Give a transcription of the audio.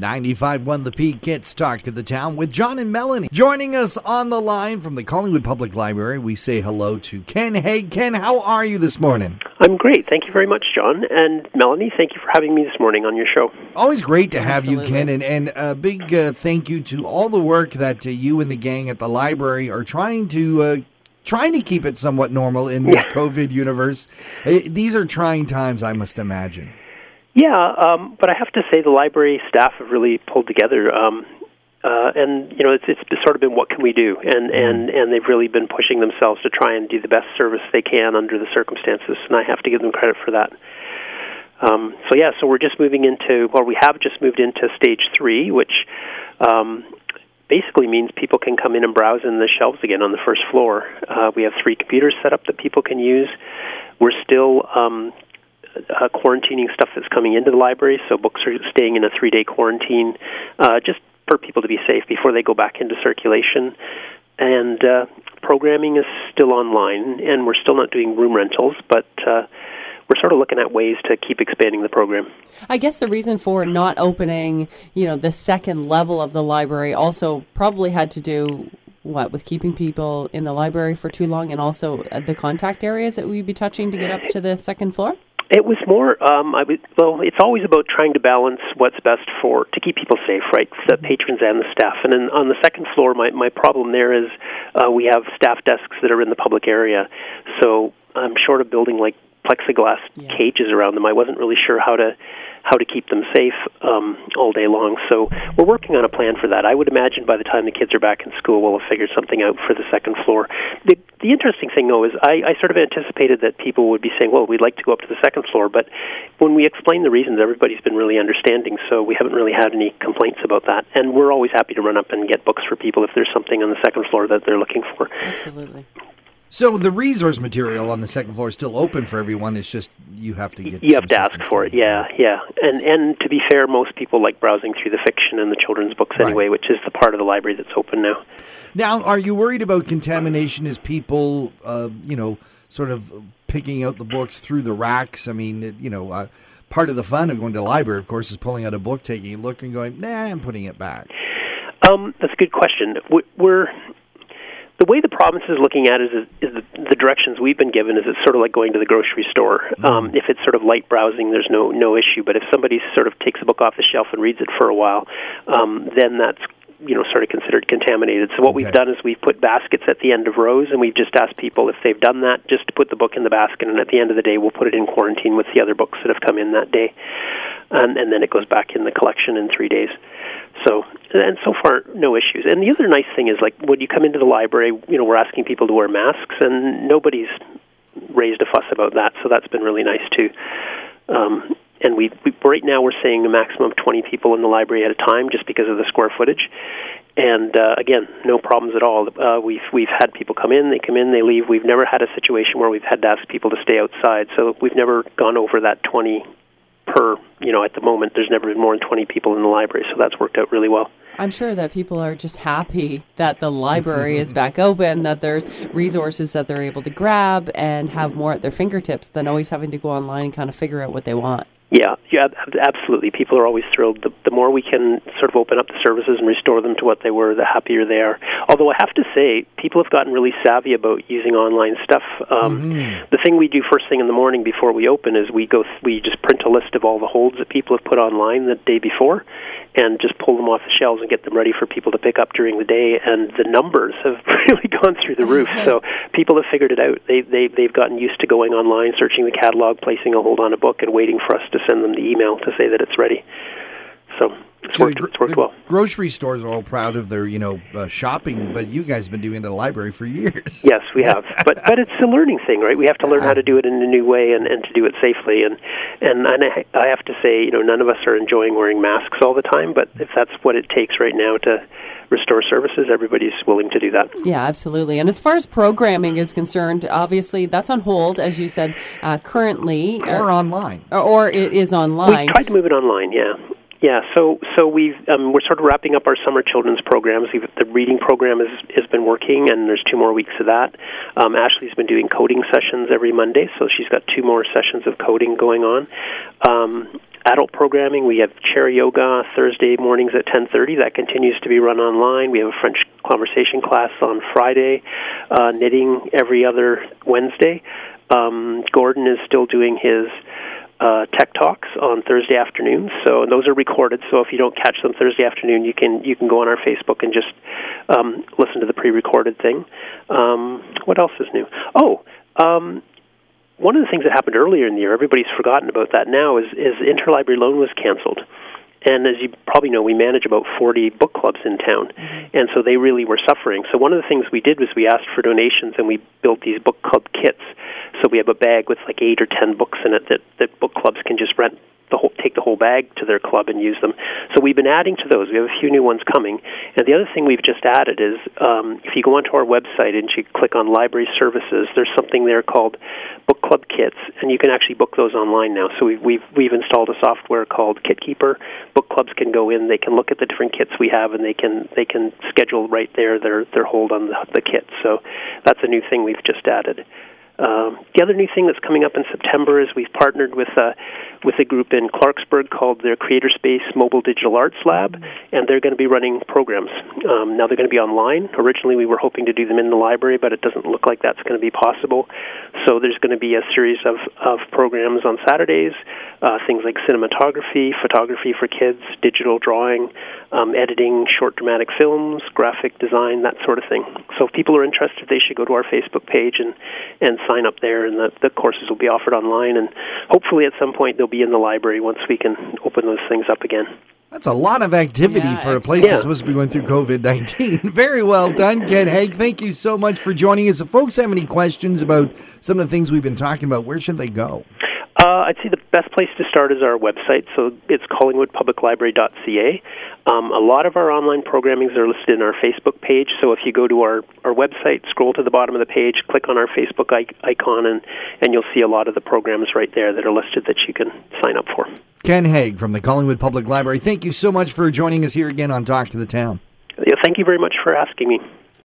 95.1 The Peak gets talk of the town with John and Melanie. Joining us on the line from the Collingwood Public Library, we say hello to Ken. Hey, Ken, how are you this morning? I'm great. Thank you very much, John. And Melanie, thank you for having me this morning on your show. Always great to have Absolutely. you, Ken. And, and a big uh, thank you to all the work that uh, you and the gang at the library are trying to. Uh, Trying to keep it somewhat normal in this COVID universe. Uh, These are trying times, I must imagine. Yeah, um, but I have to say the library staff have really pulled together. Um, uh, and you know, it's it's sort of been what can we do, and and and they've really been pushing themselves to try and do the best service they can under the circumstances, and I have to give them credit for that. Um, so yeah, so we're just moving into, well, we have just moved into stage three, which um, basically means people can come in and browse in the shelves again on the first floor. Uh, we have three computers set up that people can use. We're still um, uh, quarantining stuff that's coming into the library, so books are staying in a three-day quarantine, uh, just for people to be safe before they go back into circulation. And uh, programming is still online, and we're still not doing room rentals, but uh, we're sort of looking at ways to keep expanding the program. I guess the reason for not opening, you know, the second level of the library also probably had to do what with keeping people in the library for too long, and also uh, the contact areas that we'd be touching to get up to the second floor. It was more. Um, I would, well, it's always about trying to balance what's best for to keep people safe, right? The patrons and the staff. And then on the second floor, my my problem there is uh, we have staff desks that are in the public area, so I'm short of building like plexiglass Yeah. cages around them. I wasn't really sure how to how to keep them safe um, all day long. So we're working on a plan for that. I would imagine by the time the kids are back in school, we'll have figured something out for the second floor. The, the interesting thing, though, is I, I sort of anticipated that people would be saying, "Well, we'd like to go up to the second floor," but when we explain the reasons, everybody's been really understanding. So we haven't really had any complaints about that, and we're always happy to run up and get books for people if there's something on the second floor that they're looking for. Absolutely. So the resource material on the second floor is still open for everyone. It's just you have to get. You have to ask for it, yeah, yeah. And and to be fair, most people like browsing through the fiction and the children's books Right. anyway, which is the part of the library that's open now. Now, are you worried about contamination as people, uh, you know, sort of picking out the books through the racks? I mean, it, you know, uh, part of the fun of going to the library, of course, is pulling out a book, taking a look, and going, "Nah, I'm putting it back." Um, that's a good question. We're the way the province is looking at it is, is the, the directions we've been given is it's sort of like going to the grocery store. Um, if it's sort of light browsing, there's no no issue. But if somebody sort of takes a book off the shelf and reads it for a while, um, then that's you know sort of considered contaminated. So what we've done is we've put baskets at the end of rows, and we've just asked people if they've done that, just to put the book in the basket, and at the end of the day, we'll put it in quarantine with the other books that have come in that day, and, and then it goes back in the collection in three days. So, and so far, no issues. And the other nice thing is, like, when you come into the library, you know, we're asking people to wear masks, and nobody's raised a fuss about that. So that's been really nice too. Um, and we, we right now we're seeing a maximum of 20 people in the library at a time, just because of the square footage. And uh, again, no problems at all. Uh, we've we've had people come in, they come in, they leave. We've never had a situation where we've had to ask people to stay outside. So we've never gone over that 20 per. You know, at the moment, there's never been more than 20 people in the library, so that's worked out really well. I'm sure that people are just happy that the library is back open, that there's resources that they're able to grab and have more at their fingertips than always having to go online and kind of figure out what they want. Yeah, yeah, absolutely. People are always thrilled. The, the more we can sort of open up the services and restore them to what they were, the happier they are. Although I have to say, people have gotten really savvy about using online stuff. Um, The thing we do first thing in the morning before we open is we go, th- we just print a list of all the holds that people have put online the day before, and just pull them off the shelves and get them ready for people to pick up during the day. And the numbers have really gone through the roof. so people have figured it out. They they they've gotten used to going online, searching the catalog, placing a hold on a book, and waiting for us to send them the email to say that it's ready. So it's So worked. gr- It's worked well. Grocery stores are all proud of their, you know, uh, shopping, but you guys have been doing it at the library for years. Yes, we have, but but it's a learning thing, right? We have to learn how to do it in a new way and, and to do it safely. And and and I, I have to say, you know, none of us are enjoying wearing masks all the time, but if that's what it takes right now to restore services, everybody's willing to do that. Yeah, absolutely. And as far as programming is concerned, obviously that's on hold, as you said, uh, currently, Or online. or, or it is online. We tried to move it online, yeah. Yeah, so so we've um, we're sort of wrapping up our summer children's programs. We've, the reading program has has been working, and there's two more weeks of that. Um, Ashley's been doing coding sessions every Monday, so she's got two more sessions of coding going on. Um, adult programming. We have chair yoga Thursday mornings at 10:30. That continues to be run online. We have a French conversation class on Friday, uh, knitting every other Wednesday. Um, Gordon is still doing his uh, tech talks on Thursday afternoons. So those are recorded. So if you don't catch them Thursday afternoon, you can you can go on our Facebook and just um, listen to the pre-recorded thing. Um, what else is new? Oh. Um, one of the things that happened earlier in the year, everybody's forgotten about that now, is, is interlibrary loan was canceled. And as you probably know, we manage about 40 book clubs in town. Mm-hmm. And so they really were suffering. So one of the things we did was we asked for donations and we built these book club kits. So we have a bag with like eight or ten books in it that, that book clubs can just rent the whole, take the whole bag to their club and use them. So we've been adding to those. We have a few new ones coming. And the other thing we've just added is um, if you go onto our website and you click on library services, there's something there called book club kits, and you can actually book those online now. So we've we've, we've installed a software called KitKeeper. Book clubs can go in, they can look at the different kits we have, and they can they can schedule right there their their hold on the, the kit. So that's a new thing we've just added. Um, the other new thing that's coming up in September is we've partnered with with a group in Clarksburg called their Creator Space Mobile Digital Arts Lab, and they're going to be running programs. Um, now they're going to be online. Originally, we were hoping to do them in the library, but it doesn't look like that's going to be possible. So there's going to be a series of of programs on Saturdays, uh, things like cinematography, photography for kids, digital drawing, um, editing short dramatic films, graphic design, that sort of thing. So if people are interested, they should go to our Facebook page and and sign up there, and the, the courses will be offered online. And hopefully, at some point, they'll be in the library once we can open those things up again. That's a lot of activity yeah, for a place yeah. that's supposed to be going through COVID 19. Very well done, Ken Haigh. Thank you so much for joining us. If folks have any questions about some of the things we've been talking about, where should they go? Uh, I'd say the best place to start is our website. So it's collingwoodpubliclibrary.ca. Um, a lot of our online programmings are listed in our Facebook page. So if you go to our, our website, scroll to the bottom of the page, click on our Facebook icon, and, and you'll see a lot of the programs right there that are listed that you can sign up for. Ken Haigh from the Collingwood Public Library, thank you so much for joining us here again on Talk to the Town. Yeah, thank you very much for asking me.